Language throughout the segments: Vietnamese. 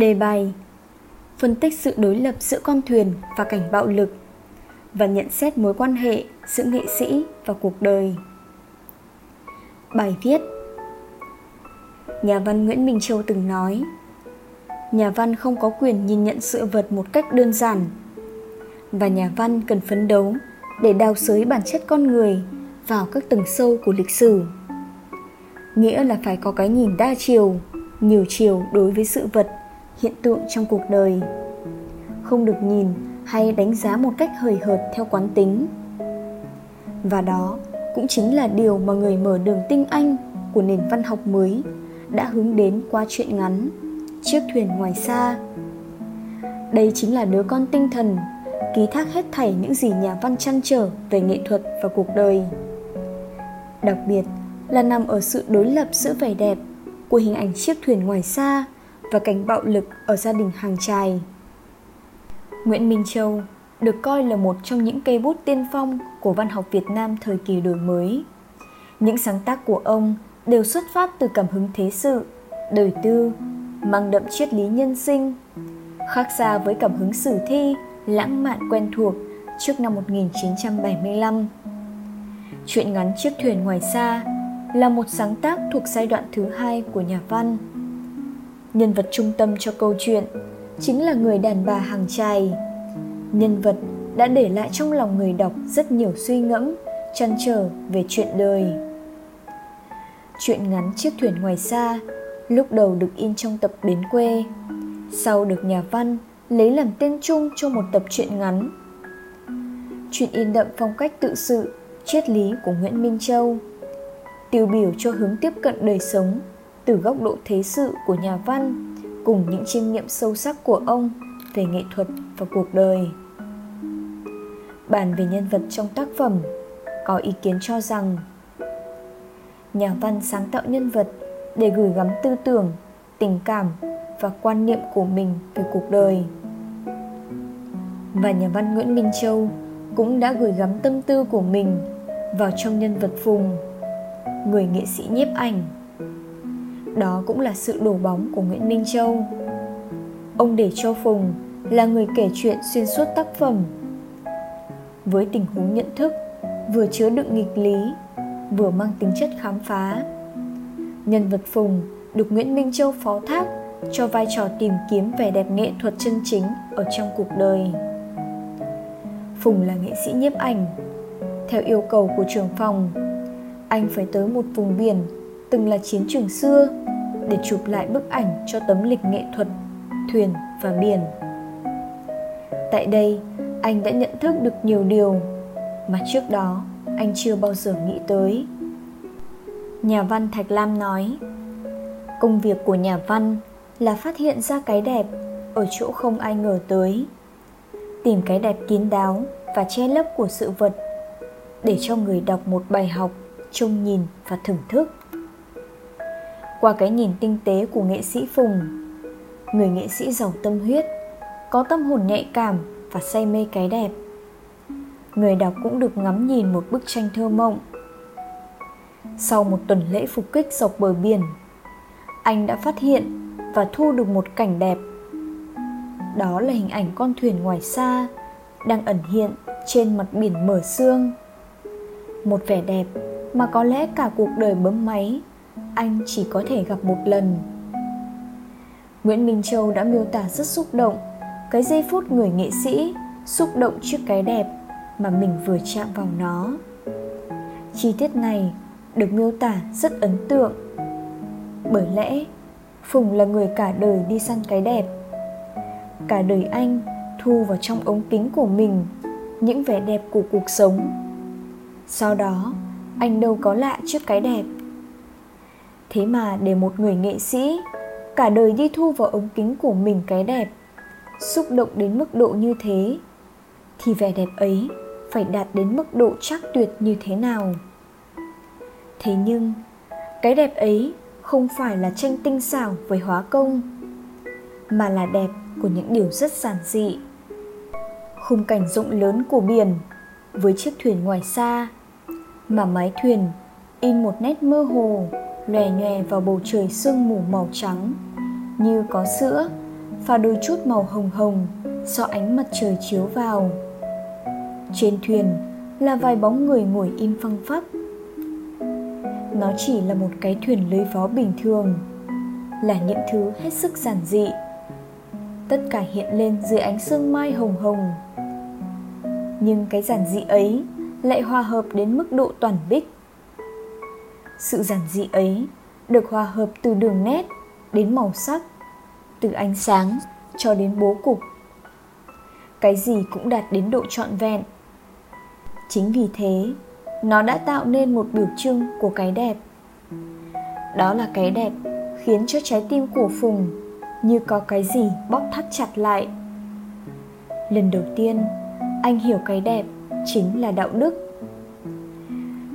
Đề bài, Phân tích sự đối lập giữa con thuyền và cảnh bạo lực Và nhận xét mối quan hệ giữa nghệ sĩ và cuộc đời. Bài viết, Nhà văn Nguyễn Minh Châu từng nói, Nhà văn không có quyền nhìn nhận sự vật một cách đơn giản Và nhà văn cần phấn đấu để đào xới bản chất con người vào các tầng sâu của lịch sử. Nghĩa là phải có cái nhìn đa chiều, nhiều chiều đối với sự vật hiện tượng trong cuộc đời. Không được nhìn hay đánh giá một cách hời hợt theo quán tính. Và đó cũng chính là điều mà người mở đường tinh anh của nền văn học mới đã hướng đến qua chuyện ngắn, chiếc thuyền ngoài xa. Đây chính là đứa con tinh thần, ký thác hết thảy những gì nhà văn chăn trở về nghệ thuật và cuộc đời. Đặc biệt là nằm ở sự đối lập giữa vẻ đẹp của hình ảnh chiếc thuyền ngoài xa và cảnh bạo lực ở gia đình hàng trài. Nguyễn Minh Châu được coi là một trong những cây bút tiên phong của văn học Việt Nam thời kỳ đổi mới. Những sáng tác của ông đều xuất phát từ cảm hứng thế sự, đời tư, mang đậm triết lý nhân sinh, khác xa với cảm hứng sử thi, lãng mạn quen thuộc trước năm 1975. Chuyện ngắn Chiếc thuyền ngoài xa là một sáng tác thuộc giai đoạn thứ hai của nhà văn. Nhân vật trung tâm cho câu chuyện chính là người đàn bà hàng trài. Nhân vật đã để lại trong lòng người đọc rất nhiều suy ngẫm, chăn trở về chuyện đời. Chuyện ngắn Chiếc thuyền ngoài xa lúc đầu được in trong tập Đến quê, sau được nhà văn lấy làm tên chung cho một tập truyện ngắn. Chuyện in đậm phong cách tự sự, triết lý của Nguyễn Minh Châu – tiêu biểu cho hướng tiếp cận đời sống từ góc độ thế sự của nhà văn cùng những chiêm nghiệm sâu sắc của ông về nghệ thuật và cuộc đời. Bàn về nhân vật trong tác phẩm có ý kiến cho rằng nhà văn sáng tạo nhân vật để gửi gắm tư tưởng, tình cảm và quan niệm của mình về cuộc đời. Và nhà văn nguyễn minh châu cũng đã gửi gắm tâm tư của mình vào trong nhân vật phùng, người nghệ sĩ nhiếp ảnh đó cũng là sự đổ bóng của nguyễn minh châu. Ông để cho phùng là người kể chuyện xuyên suốt tác phẩm. Với tình huống nhận thức, vừa chứa đựng nghịch lý, vừa mang tính chất khám phá, nhân vật phùng được nguyễn minh châu phó thác cho vai trò tìm kiếm vẻ đẹp nghệ thuật chân chính ở trong cuộc đời. Phùng là nghệ sĩ nhiếp ảnh. Theo yêu cầu của trường phòng, anh phải tới một vùng biển từng là chiến trường xưa, để chụp lại bức ảnh cho tấm lịch nghệ thuật, thuyền và biển. Tại đây, anh đã nhận thức được nhiều điều mà trước đó anh chưa bao giờ nghĩ tới. Nhà văn thạch lam nói, công việc của nhà văn là phát hiện ra cái đẹp ở chỗ không ai ngờ tới, tìm cái đẹp kín đáo và che lấp của sự vật để cho người đọc một bài học trông nhìn và thưởng thức qua cái nhìn tinh tế của nghệ sĩ phùng. Người nghệ sĩ giàu tâm huyết, có tâm hồn nhạy cảm và say mê cái đẹp. Người đọc cũng được ngắm nhìn một bức tranh thơ mộng. Sau một tuần lễ phục kích dọc bờ biển, anh đã phát hiện và thu được một cảnh đẹp. Đó là hình ảnh con thuyền ngoài xa đang ẩn hiện trên mặt biển mở sương. Một vẻ đẹp mà có lẽ cả cuộc đời bấm máy anh chỉ có thể gặp một lần. Nguyễn minh châu đã miêu tả rất xúc động cái giây phút người nghệ sĩ xúc động trước cái đẹp mà mình vừa chạm vào nó. Chi tiết này được miêu tả rất ấn tượng. Bởi lẽ, phùng là người cả đời đi săn cái đẹp. Cả đời anh thu vào trong ống kính của mình những vẻ đẹp của cuộc sống. Sau đó, anh đâu có lạ trước cái đẹp thế mà để một người nghệ sĩ, cả đời đi thu vào ống kính của mình cái đẹp, xúc động đến mức độ như thế, thì vẻ đẹp ấy phải đạt đến mức độ chắc tuyệt như thế nào? Thế nhưng, cái đẹp ấy không phải là tranh tinh xảo với hóa công, mà là đẹp của những điều rất giản dị. Khung cảnh rộng lớn của biển với chiếc thuyền ngoài xa, mà mái thuyền in một nét mơ hồ lòe nhòe vào bầu trời sương mù màu trắng. Như có sữa và đôi chút màu hồng hồng do ánh mặt trời chiếu vào. Trên thuyền là vài bóng người ngồi im phăng phắc. Nó chỉ là một cái thuyền lưới vó bình thường, là những thứ hết sức giản dị. Tất cả hiện lên dưới ánh sương mai hồng hồng. Nhưng cái giản dị ấy lại hòa hợp đến mức độ toàn bích sự giản dị ấy được hòa hợp từ đường nét đến màu sắc, từ ánh sáng cho đến bố cục. Cái gì cũng đạt đến độ trọn vẹn. Chính vì thế, nó đã tạo nên một biểu trưng của cái đẹp. Đó là cái đẹp khiến cho trái tim của phùng như có cái gì bóp thắt chặt lại. Lần đầu tiên, anh hiểu cái đẹp chính là đạo đức.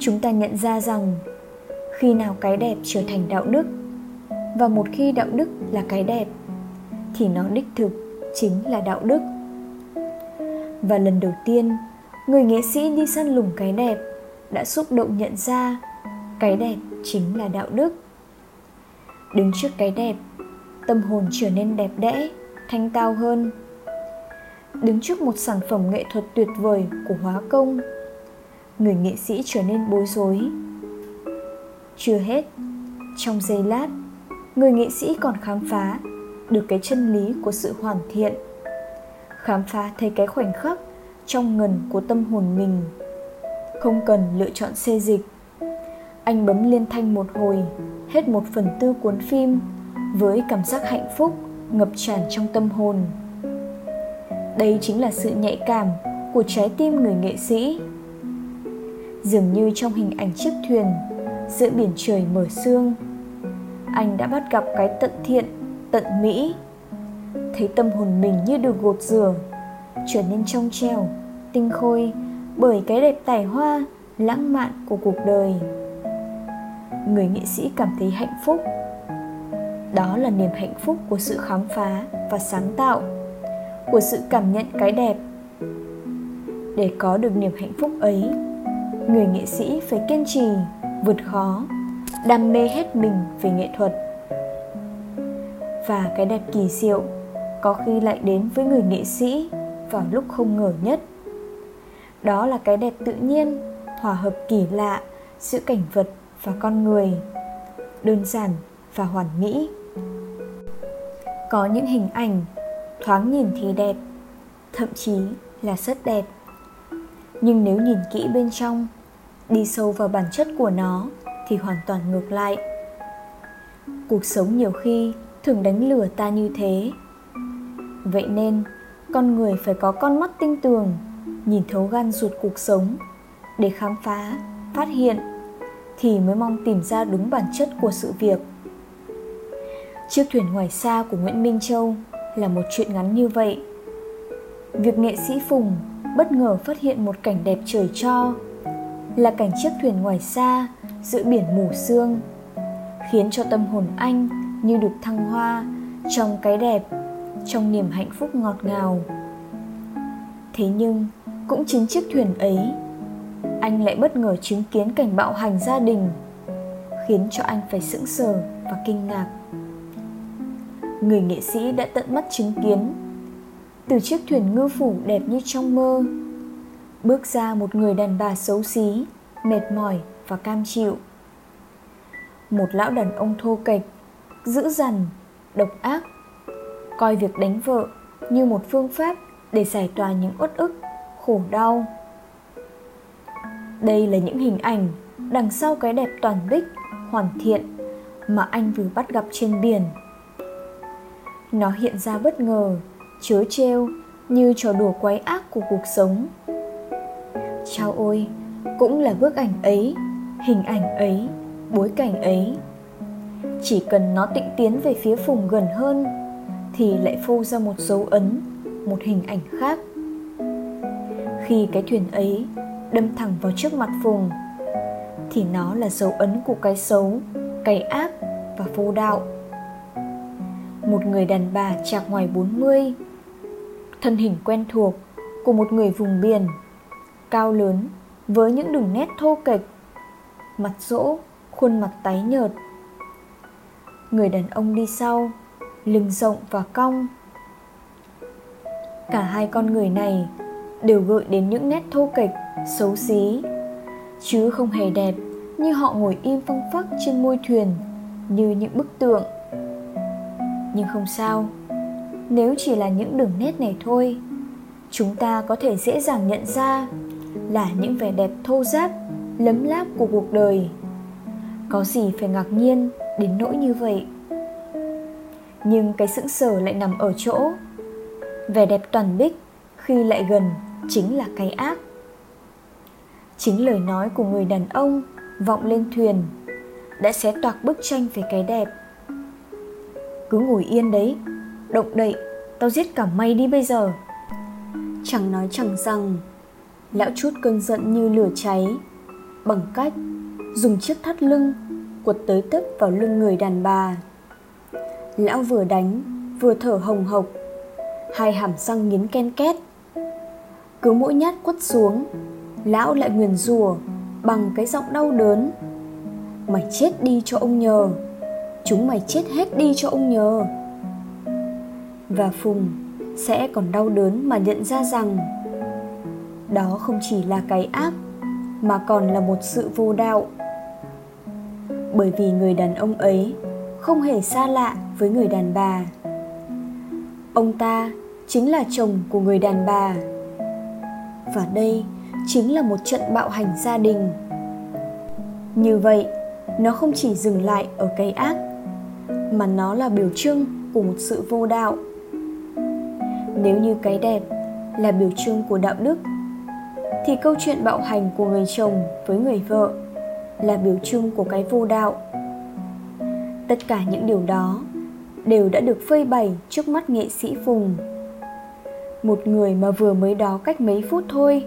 Chúng ta nhận ra rằng khi nào cái đẹp trở thành đạo đức. Và một khi đạo đức là cái đẹp, thì nó đích thực chính là đạo đức. Và lần đầu tiên, người nghệ sĩ đi săn lùng cái đẹp đã xúc động nhận ra cái đẹp chính là đạo đức. Đứng trước cái đẹp, tâm hồn trở nên đẹp đẽ, thanh cao hơn. Đứng trước một sản phẩm nghệ thuật tuyệt vời của hóa công, người nghệ sĩ trở nên bối rối chưa hết. Trong giây lát, người nghệ sĩ còn khám phá được cái chân lý của sự hoàn thiện. Khám phá thấy cái khoảnh khắc trong ngần của tâm hồn mình. Không cần lựa chọn xê dịch. Anh bấm liên thanh một hồi, hết một phần tư cuốn phim với cảm giác hạnh phúc ngập tràn trong tâm hồn. Đây chính là sự nhạy cảm của trái tim người nghệ sĩ. Dường như trong hình ảnh chiếc thuyền giữa biển trời mở sương. Anh đã bắt gặp cái tận thiện, tận mỹ. Thấy tâm hồn mình như được gột rửa, trở nên trong treo tinh khôi bởi cái đẹp tài hoa, lãng mạn của cuộc đời. Người nghệ sĩ cảm thấy hạnh phúc. Đó là niềm hạnh phúc của sự khám phá và sáng tạo, của sự cảm nhận cái đẹp. Để có được niềm hạnh phúc ấy, người nghệ sĩ phải kiên trì vượt khó, đam mê hết mình về nghệ thuật. Và cái đẹp kỳ diệu có khi lại đến với người nghệ sĩ vào lúc không ngờ nhất. Đó là cái đẹp tự nhiên, hòa hợp kỳ lạ giữa cảnh vật và con người, đơn giản và hoàn mỹ. Có những hình ảnh thoáng nhìn thì đẹp, thậm chí là rất đẹp. Nhưng nếu nhìn kỹ bên trong đi sâu vào bản chất của nó thì hoàn toàn ngược lại. Cuộc sống nhiều khi thường đánh lừa ta như thế. Vậy nên, con người phải có con mắt tinh tường, nhìn thấu gan ruột cuộc sống để khám phá, phát hiện thì mới mong tìm ra đúng bản chất của sự việc. Chiếc thuyền ngoài xa của nguyễn minh châu là một chuyện ngắn như vậy. Việc nghệ sĩ phùng bất ngờ phát hiện một cảnh đẹp trời cho là cảnh chiếc thuyền ngoài xa, giữa biển mù sương, khiến cho tâm hồn anh như được thăng hoa trong cái đẹp, trong niềm hạnh phúc ngọt ngào. Thế nhưng, cũng chính chiếc thuyền ấy, anh lại bất ngờ chứng kiến cảnh bạo hành gia đình, khiến cho anh phải sững sờ và kinh ngạc. Người nghệ sĩ đã tận mắt chứng kiến từ chiếc thuyền ngư phủ đẹp như trong mơ bước ra một người đàn bà xấu xí, mệt mỏi và cam chịu. Một lão đàn ông thô kệch, dữ dằn, độc ác, coi việc đánh vợ như một phương pháp để giải tỏa những uất ức, khổ đau. Đây là những hình ảnh đằng sau cái đẹp toàn bích, hoàn thiện mà anh vừa bắt gặp trên biển. Nó hiện ra bất ngờ, chớ trêu như trò đùa quái ác của cuộc sống chao ôi cũng là bức ảnh ấy, hình ảnh ấy, bối cảnh ấy. Chỉ cần nó tịnh tiến về phía phùng gần hơn, thì lại phô ra một dấu ấn, một hình ảnh khác. Khi cái thuyền ấy đâm thẳng vào trước mặt phùng thì nó là dấu ấn của cái xấu, cái ác và vô đạo. Một người đàn bà chạc ngoài 40 thân hình quen thuộc của một người vùng biển cao lớn, với những đường nét thô kệch, mặt rỗ, khuôn mặt tái nhợt. Người đàn ông đi sau, lưng rộng và cong. Cả hai con người này đều gợi đến những nét thô kệch, xấu xí, chứ không hề đẹp như họ ngồi im phăng phắc trên môi thuyền như những bức tượng. Nhưng không sao, nếu chỉ là những đường nét này thôi, chúng ta có thể dễ dàng nhận ra là những vẻ đẹp thô ráp, lấm láp của cuộc đời. Có gì phải ngạc nhiên đến nỗi như vậy? Nhưng cái sững sờ lại nằm ở chỗ vẻ đẹp toàn bích khi lại gần chính là cái ác. Chính lời nói của người đàn ông vọng lên thuyền đã xé toạc bức tranh về cái đẹp. Cứ ngồi yên đấy động đậy tao giết cả mày đi bây giờ. Chẳng nói chẳng rằng lão chút cơn giận như lửa cháy. Bằng cách dùng chiếc thắt lưng quật tới tấp vào lưng người đàn bà. Lão vừa đánh, vừa thở hồng hộc. Hai hàm răng nghiến ken két. Cứ mỗi nhát quất xuống, lão lại nguyền rủa bằng cái giọng đau đớn. Mày chết đi cho ông nhờ. Chúng mày chết hết đi cho ông nhờ. Và phùng sẽ còn đau đớn mà nhận ra rằng đó không chỉ là cái ác, mà còn là một sự vô đạo. Bởi vì người đàn ông ấy không hề xa lạ với người đàn bà. Ông ta chính là chồng của người đàn bà. Và đây chính là một trận bạo hành gia đình. Như vậy, nó không chỉ dừng lại ở cái ác, mà nó là biểu trưng của một sự vô đạo. Nếu như cái đẹp là biểu trưng của đạo đức thì câu chuyện bạo hành của người chồng với người vợ là biểu trưng của cái vô đạo. Tất cả những điều đó đều đã được phơi bày trước mắt nghệ sĩ phùng. Một người mà vừa mới đó cách mấy phút thôi,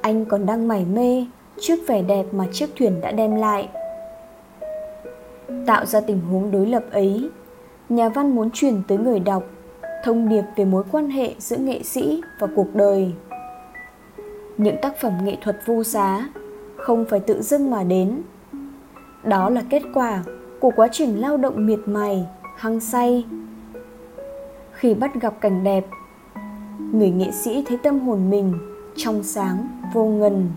anh còn đang mải mê trước vẻ đẹp mà chiếc thuyền đã đem lại. Tạo ra tình huống đối lập ấy, nhà văn muốn truyền tới người đọc thông điệp về mối quan hệ giữa nghệ sĩ và cuộc đời những tác phẩm nghệ thuật vô giá, không phải tự dưng mà đến. Đó là kết quả của quá trình lao động miệt mài, hăng say. Khi bắt gặp cảnh đẹp, người nghệ sĩ thấy tâm hồn mình trong sáng vô ngần.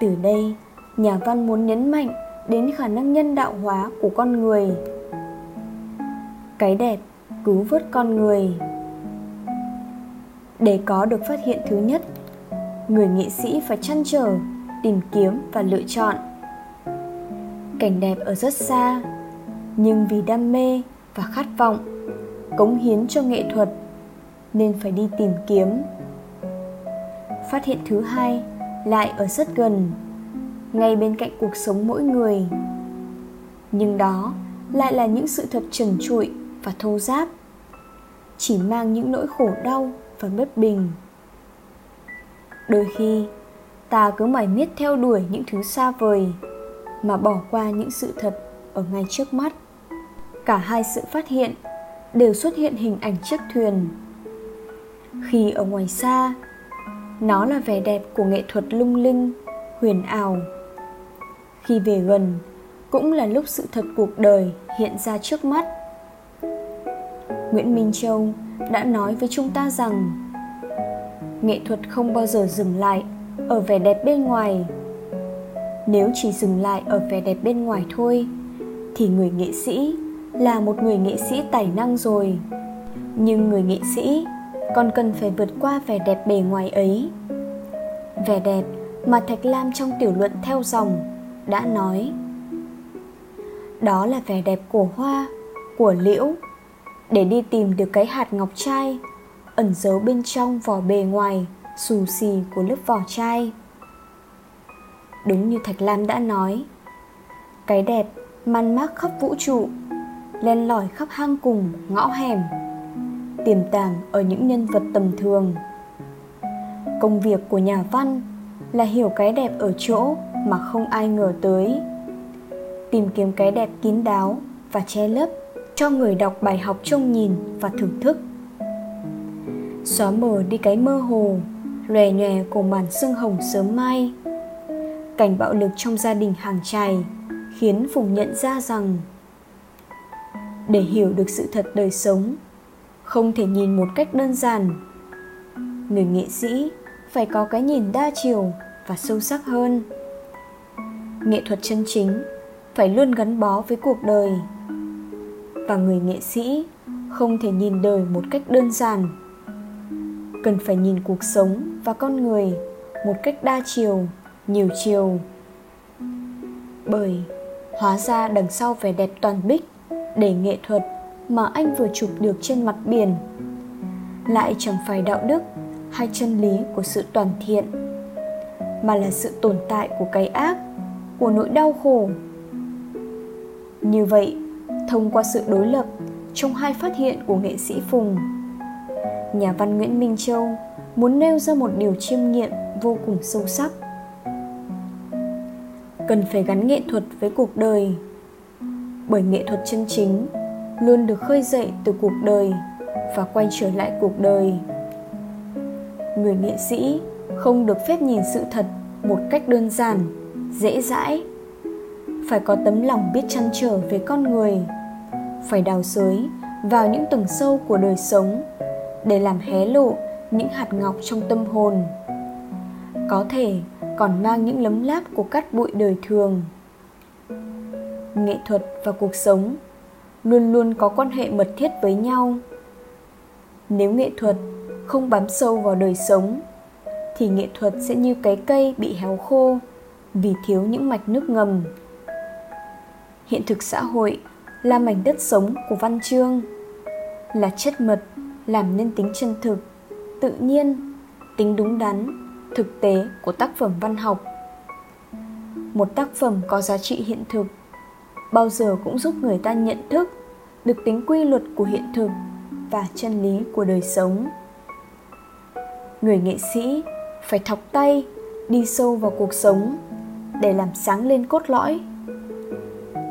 Từ đây, nhà văn muốn nhấn mạnh đến khả năng nhân đạo hóa của con người. Cái đẹp cứu vớt con người. Để có được phát hiện thứ nhất người nghệ sĩ phải chăn trở, tìm kiếm và lựa chọn. Cảnh đẹp ở rất xa, nhưng vì đam mê và khát vọng cống hiến cho nghệ thuật nên phải đi tìm kiếm. Phát hiện thứ hai lại ở rất gần, ngay bên cạnh cuộc sống mỗi người. Nhưng đó lại là những sự thật trần trụi và thô giáp chỉ mang những nỗi khổ đau và bất bình đôi khi, ta cứ mải miết theo đuổi những thứ xa vời mà bỏ qua những sự thật ở ngay trước mắt. Cả hai sự phát hiện đều xuất hiện hình ảnh chiếc thuyền. Khi ở ngoài xa, nó là vẻ đẹp của nghệ thuật lung linh, huyền ảo. Khi về gần, cũng là lúc sự thật cuộc đời hiện ra trước mắt. Nguyễn minh châu đã nói với chúng ta rằng nghệ thuật không bao giờ dừng lại ở vẻ đẹp bên ngoài. Nếu chỉ dừng lại ở vẻ đẹp bên ngoài thôi, thì người nghệ sĩ là một người nghệ sĩ tài năng rồi. Nhưng người nghệ sĩ còn cần phải vượt qua vẻ đẹp bề ngoài ấy. Vẻ đẹp mà thạch lam trong tiểu luận theo dòng đã nói, đó là vẻ đẹp của hoa, của liễu. Để đi tìm được cái hạt ngọc trai ẩn giấu bên trong vỏ bề ngoài, xù xì của lớp vỏ chai. Đúng như thạch lam đã nói, cái đẹp man mác khắp vũ trụ, len lỏi khắp hang cùng, ngõ hẻm, tiềm tàng ở những nhân vật tầm thường. Công việc của nhà văn là hiểu cái đẹp ở chỗ mà không ai ngờ tới, tìm kiếm cái đẹp kín đáo và che lấp cho người đọc bài học trông nhìn và thưởng thức xóa mờ đi cái mơ hồ, lòe nhòe của màn sương hồng sớm mai. Cảnh bạo lực trong gia đình hàng trài khiến phùng nhận ra rằng để hiểu được sự thật đời sống, không thể nhìn một cách đơn giản. Người nghệ sĩ phải có cái nhìn đa chiều và sâu sắc hơn. Nghệ thuật chân chính phải luôn gắn bó với cuộc đời. Và người nghệ sĩ không thể nhìn đời một cách đơn giản cần phải nhìn cuộc sống và con người một cách đa chiều, nhiều chiều. Bởi hóa ra đằng sau vẻ đẹp toàn bích để nghệ thuật mà anh vừa chụp được trên mặt biển lại chẳng phải đạo đức hay chân lý của sự toàn thiện, mà là sự tồn tại của cái ác, của nỗi đau khổ. Như vậy, thông qua sự đối lập trong hai phát hiện của nghệ sĩ phùng nhà văn nguyễn minh châu muốn nêu ra một điều chiêm nghiệm vô cùng sâu sắc. Cần phải gắn nghệ thuật với cuộc đời, bởi nghệ thuật chân chính luôn được khơi dậy từ cuộc đời và quay trở lại cuộc đời. Người nghệ sĩ không được phép nhìn sự thật một cách đơn giản, dễ dãi. Phải có tấm lòng biết chăn trở về con người, phải đào sới vào những tầng sâu của đời sống để làm hé lộ những hạt ngọc trong tâm hồn. Có thể còn mang những lấm láp của cát bụi đời thường. Nghệ thuật và cuộc sống luôn luôn có quan hệ mật thiết với nhau. Nếu nghệ thuật không bám sâu vào đời sống, thì nghệ thuật sẽ như cái cây bị héo khô vì thiếu những mạch nước ngầm. Hiện thực xã hội là mảnh đất sống của văn chương, là chất mật làm nên tính chân thực, tự nhiên, tính đúng đắn, thực tế của tác phẩm văn học. Một tác phẩm có giá trị hiện thực, bao giờ cũng giúp người ta nhận thức được tính quy luật của hiện thực và chân lý của đời sống. Người nghệ sĩ phải thọc tay đi sâu vào cuộc sống để làm sáng lên cốt lõi.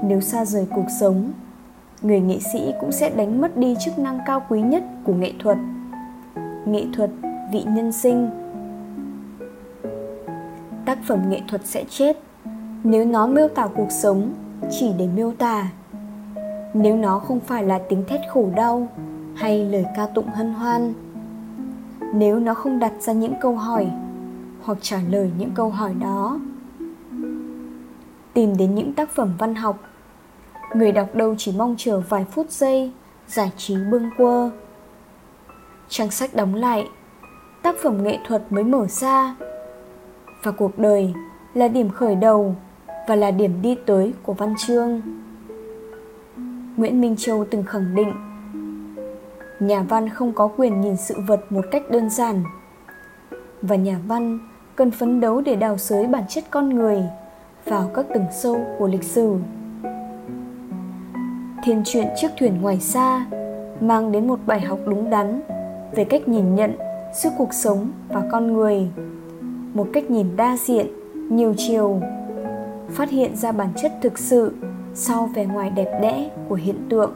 Nếu xa rời cuộc sống người nghệ sĩ cũng sẽ đánh mất đi chức năng cao quý nhất của nghệ thuật. Nghệ thuật, vị nhân sinh. Tác phẩm nghệ thuật sẽ chết. Nếu nó miêu tả cuộc sống chỉ để miêu tả. Nếu nó không phải là tiếng thét khổ đau hay lời ca tụng hân hoan. Nếu nó không đặt ra những câu hỏi hoặc trả lời những câu hỏi đó. Tìm đến những tác phẩm văn học người đọc đâu chỉ mong chờ vài phút giây, giải trí bưng quơ. Trang sách đóng lại, tác phẩm nghệ thuật mới mở ra. Và cuộc đời là điểm khởi đầu và là điểm đi tới của văn chương. Nguyễn minh châu từng khẳng định, nhà văn không có quyền nhìn sự vật một cách đơn giản. Và nhà văn cần phấn đấu để đào sới bản chất con người vào các tầng sâu của lịch sử thiên truyện chiếc thuyền ngoài xa, mang đến một bài học đúng đắn về cách nhìn nhận giữa cuộc sống và con người. Một cách nhìn đa diện, nhiều chiều, phát hiện ra bản chất thực sự sau vẻ ngoài đẹp đẽ của hiện tượng.